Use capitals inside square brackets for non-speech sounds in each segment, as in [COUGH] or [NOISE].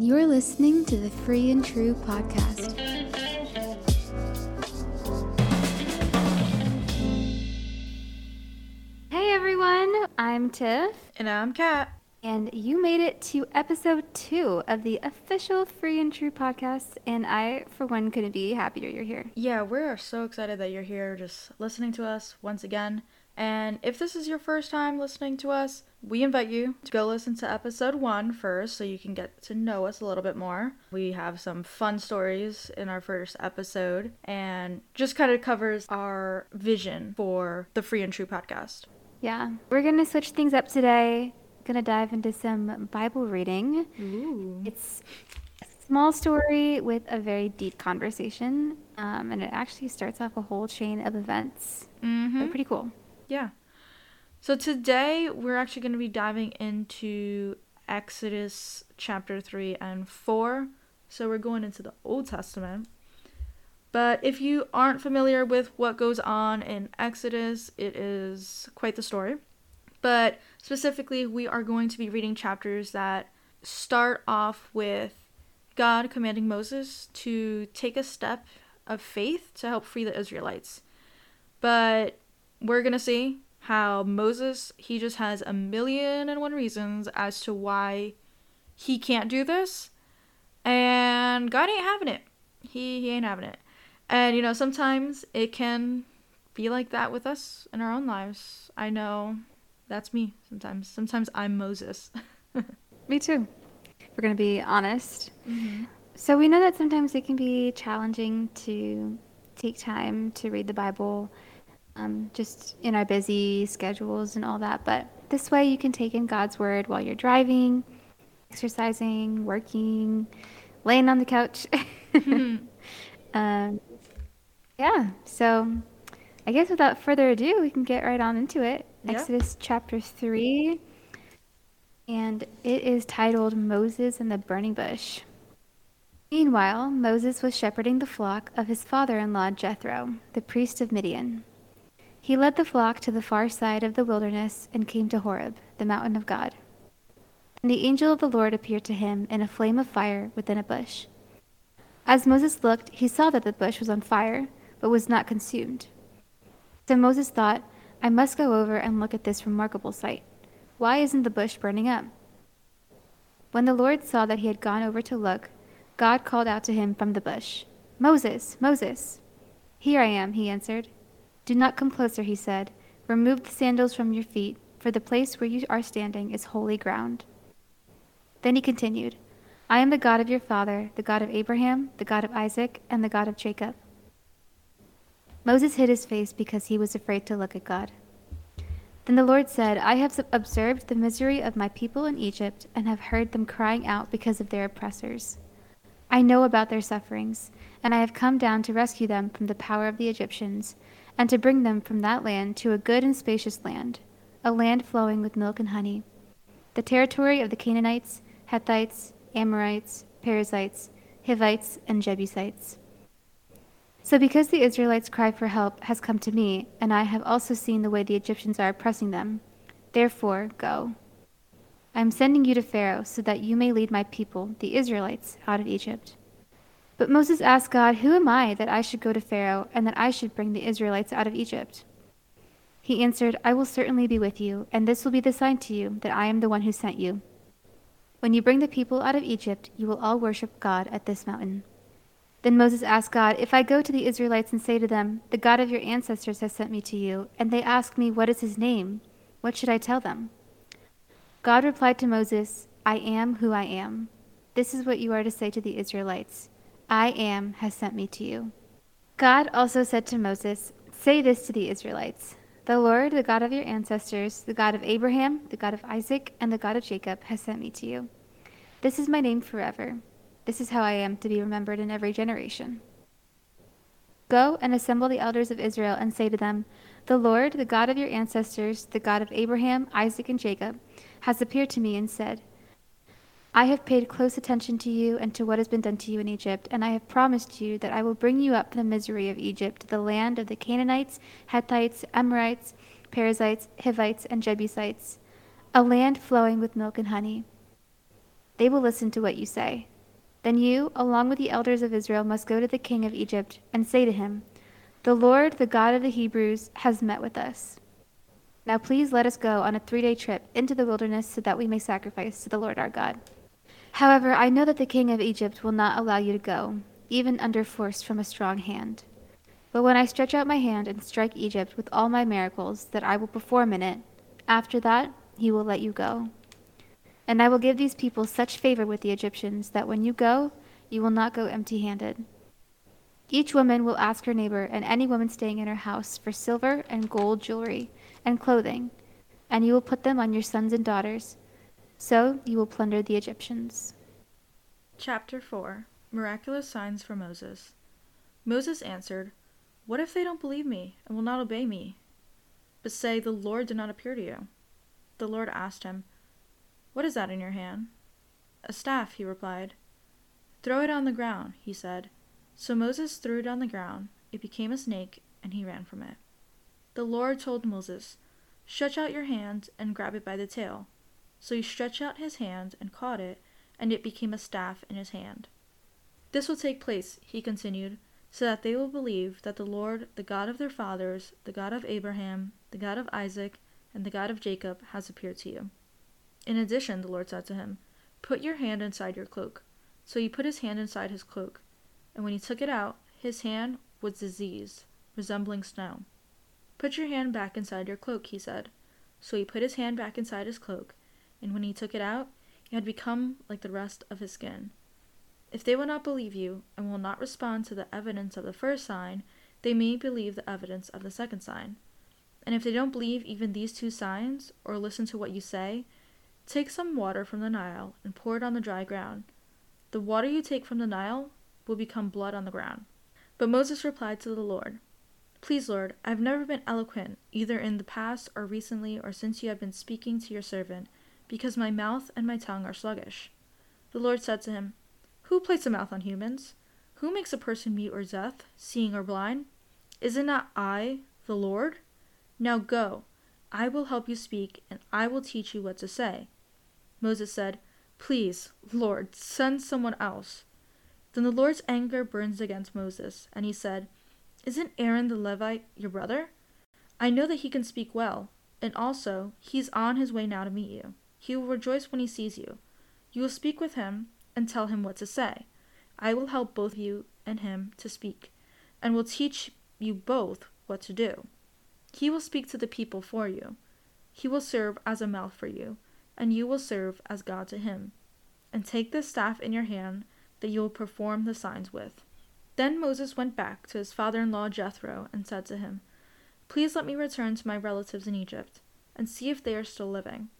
You're listening to the Free and True podcast. Hey everyone, I'm Tiff, And I'm Kat. and you made it to episode two of the official Free and True podcast. And I, for one, couldn't be happier you're here. Yeah, we're so excited that you're here just listening to us once again. And if this is your first time listening to us, we invite you to go listen to episode one first so you can get to know us a little bit more. We have some fun stories in our first episode and just kind of covers our vision for the Free and True podcast. Yeah, we're gonna switch things up today. Gonna dive into some Bible reading. Ooh. It's a small story with a very deep conversation, um, and it actually starts off a whole chain of events. Mm-hmm. They're pretty cool. Yeah. So today we're actually going to be diving into Exodus chapter 3 and 4. So we're going into the Old Testament. But if you aren't familiar with what goes on in Exodus, it is quite the story. But specifically, we are going to be reading chapters that start off with God commanding Moses to take a step of faith to help free the Israelites. But we're going to see how Moses, he just has a million and one reasons as to why he can't do this. And God ain't having it. He, he ain't having it. And, you know, sometimes it can be like that with us in our own lives. I know that's me sometimes. Sometimes I'm Moses. [LAUGHS] Me too. We're gonna be honest. Mm-hmm. So we know that sometimes it can be challenging to take time to read the Bible, um, just in our busy schedules and all that. But this way, you can take in God's word while you're driving, exercising, working, laying on the couch. [LAUGHS] um, yeah. So I guess without further ado, we can get right on into it. Yeah. Exodus chapter three. And it is titled Moses and the Burning Bush. Meanwhile, Moses was shepherding the flock of his father in law Jethro, the priest of Midian. He led the flock to the far side of the wilderness and came to Horeb, the mountain of God. And the angel of the Lord appeared to him in a flame of fire within a bush. As Moses looked, he saw that the bush was on fire, but was not consumed. So Moses thought, I must go over and look at this remarkable sight. Why isn't the bush burning up? When the Lord saw that he had gone over to look, God called out to him from the bush, Moses, Moses. Here I am, he answered. Do not come closer, he said. Remove the sandals from your feet, for the place where you are standing is holy ground. Then he continued, I am the God of your father, the God of Abraham, the God of Isaac, and the God of Jacob. Moses hid his face because he was afraid to look at God. Then the Lord said, I have observed the misery of my people in Egypt and have heard them crying out because of their oppressors. I know about their sufferings, and I have come down to rescue them from the power of the Egyptians, and to bring them from that land to a good and spacious land, a land flowing with milk and honey, the territory of the Canaanites, Hethites, Amorites, Perizzites, Hivites, and Jebusites. So, because the Israelites' cry for help has come to me, and I have also seen the way the Egyptians are oppressing them, therefore go. I am sending you to Pharaoh so that you may lead my people, the Israelites, out of Egypt. But Moses asked God, Who am I that I should go to Pharaoh and that I should bring the Israelites out of Egypt? He answered, I will certainly be with you, and this will be the sign to you that I am the one who sent you. When you bring the people out of Egypt, you will all worship God at this mountain. Then Moses asked God, If I go to the Israelites and say to them, The God of your ancestors has sent me to you, and they ask me, What is his name? What should I tell them? God replied to Moses, I am who I am. This is what you are to say to the Israelites I am has sent me to you. God also said to Moses, Say this to the Israelites The Lord, the God of your ancestors, the God of Abraham, the God of Isaac, and the God of Jacob, has sent me to you. This is my name forever. This is how I am to be remembered in every generation. Go and assemble the elders of Israel and say to them, The Lord, the God of your ancestors, the God of Abraham, Isaac, and Jacob, has appeared to me and said, I have paid close attention to you and to what has been done to you in Egypt, and I have promised you that I will bring you up from the misery of Egypt to the land of the Canaanites, Hittites, Amorites, Perizzites, Hivites, and Jebusites, a land flowing with milk and honey. They will listen to what you say. Then you, along with the elders of Israel, must go to the king of Egypt and say to him, The Lord, the God of the Hebrews, has met with us. Now please let us go on a three day trip into the wilderness so that we may sacrifice to the Lord our God. However, I know that the king of Egypt will not allow you to go, even under force from a strong hand. But when I stretch out my hand and strike Egypt with all my miracles that I will perform in it, after that he will let you go. And I will give these people such favor with the Egyptians that when you go, you will not go empty handed. Each woman will ask her neighbor and any woman staying in her house for silver and gold jewelry and clothing, and you will put them on your sons and daughters. So you will plunder the Egyptians. Chapter 4 Miraculous Signs for Moses. Moses answered, What if they don't believe me and will not obey me? But say, The Lord did not appear to you. The Lord asked him, What is that in your hand? A staff, he replied. Throw it on the ground, he said. So Moses threw it on the ground. It became a snake, and he ran from it. The Lord told Moses, Stretch out your hand and grab it by the tail. So he stretched out his hand and caught it, and it became a staff in his hand. This will take place, he continued, so that they will believe that the Lord, the God of their fathers, the God of Abraham, the God of Isaac, and the God of Jacob, has appeared to you. In addition, the Lord said to him, Put your hand inside your cloak. So he put his hand inside his cloak, and when he took it out, his hand was diseased, resembling snow. Put your hand back inside your cloak, he said. So he put his hand back inside his cloak, and when he took it out, it had become like the rest of his skin. If they will not believe you, and will not respond to the evidence of the first sign, they may believe the evidence of the second sign. And if they don't believe even these two signs, or listen to what you say, take some water from the Nile and pour it on the dry ground. The water you take from the Nile will become blood on the ground. But Moses replied to the Lord, Please, Lord, I have never been eloquent, either in the past or recently or since you have been speaking to your servant, because my mouth and my tongue are sluggish. The Lord said to him, Who placed a mouth on humans? Who makes a person mute or deaf, seeing or blind? Is it not I, the Lord? Now go, I will help you speak, and I will teach you what to say. Moses said, Please, Lord, send someone else. Then the Lord's anger burns against Moses, and he said, Isn't Aaron the Levite your brother? I know that he can speak well, and also he's on his way now to meet you. He will rejoice when he sees you. You will speak with him and tell him what to say. I will help both you and him to speak, and will teach you both what to do. He will speak to the people for you. He will serve as a mouth for you, and you will serve as God to him. And take this staff in your hand that you will perform the signs with. Then Moses went back to his father in law Jethro and said to him, Please let me return to my relatives in Egypt, and see if they are still living.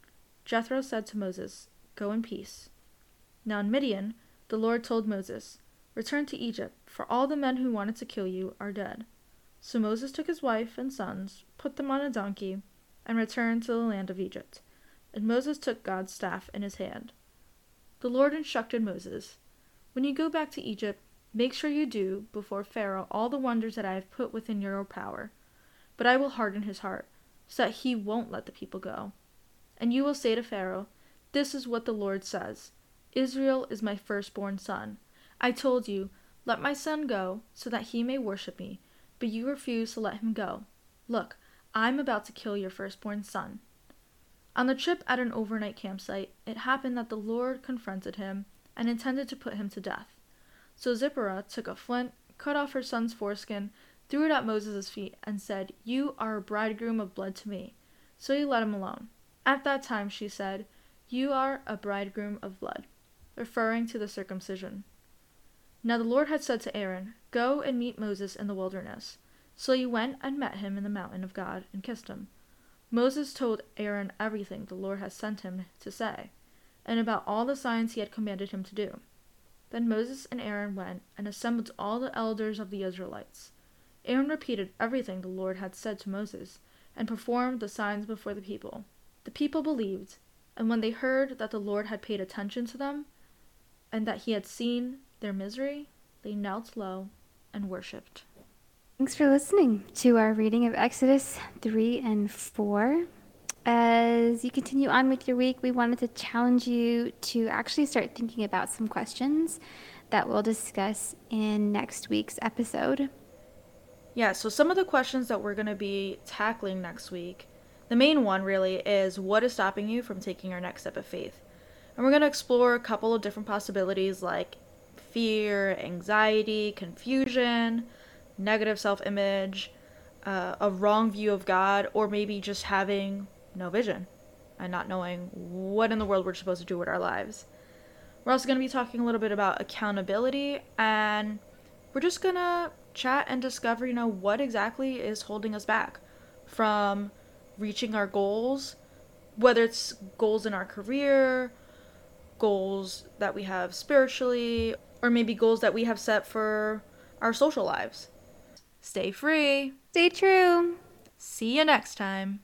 Jethro said to Moses, Go in peace. Now in Midian, the Lord told Moses, Return to Egypt, for all the men who wanted to kill you are dead. So Moses took his wife and sons, put them on a donkey, and returned to the land of Egypt. And Moses took God's staff in his hand. The Lord instructed Moses, When you go back to Egypt, make sure you do before Pharaoh all the wonders that I have put within your power. But I will harden his heart, so that he won't let the people go. And you will say to Pharaoh, This is what the Lord says Israel is my firstborn son. I told you, Let my son go, so that he may worship me but you refuse to let him go. Look, I'm about to kill your firstborn son. On the trip at an overnight campsite, it happened that the Lord confronted him and intended to put him to death. So Zipporah took a flint, cut off her son's foreskin, threw it at Moses' feet, and said, You are a bridegroom of blood to me. So he let him alone. At that time she said, You are a bridegroom of blood, referring to the circumcision. Now the Lord had said to Aaron, Go and meet Moses in the wilderness. So he went and met him in the mountain of God and kissed him. Moses told Aaron everything the Lord had sent him to say, and about all the signs he had commanded him to do. Then Moses and Aaron went and assembled all the elders of the Israelites. Aaron repeated everything the Lord had said to Moses, and performed the signs before the people. The people believed, and when they heard that the Lord had paid attention to them, and that he had seen their misery, they knelt low and worshipped. Thanks for listening to our reading of Exodus 3 and 4. as you continue on with your week, we wanted to challenge you to actually start thinking about some questions that we'll discuss in next week's episode. Yeah, so some of the questions that we're going to be tackling next week, the main one really is what is stopping you from taking your next step of faith? And we're going to explore a couple of different possibilities like fear, anxiety, confusion, negative self image, uh, a wrong view of God, or maybe just having no vision and not knowing what in the world we're supposed to do with our lives. We're also going to be talking a little bit about accountability and we're just going to chat and discover, you know, what exactly is holding us back from reaching our goals, whether it's goals in our career, goals that we have spiritually, or maybe goals that we have set for our social lives. Stay free. Stay true. See you next time.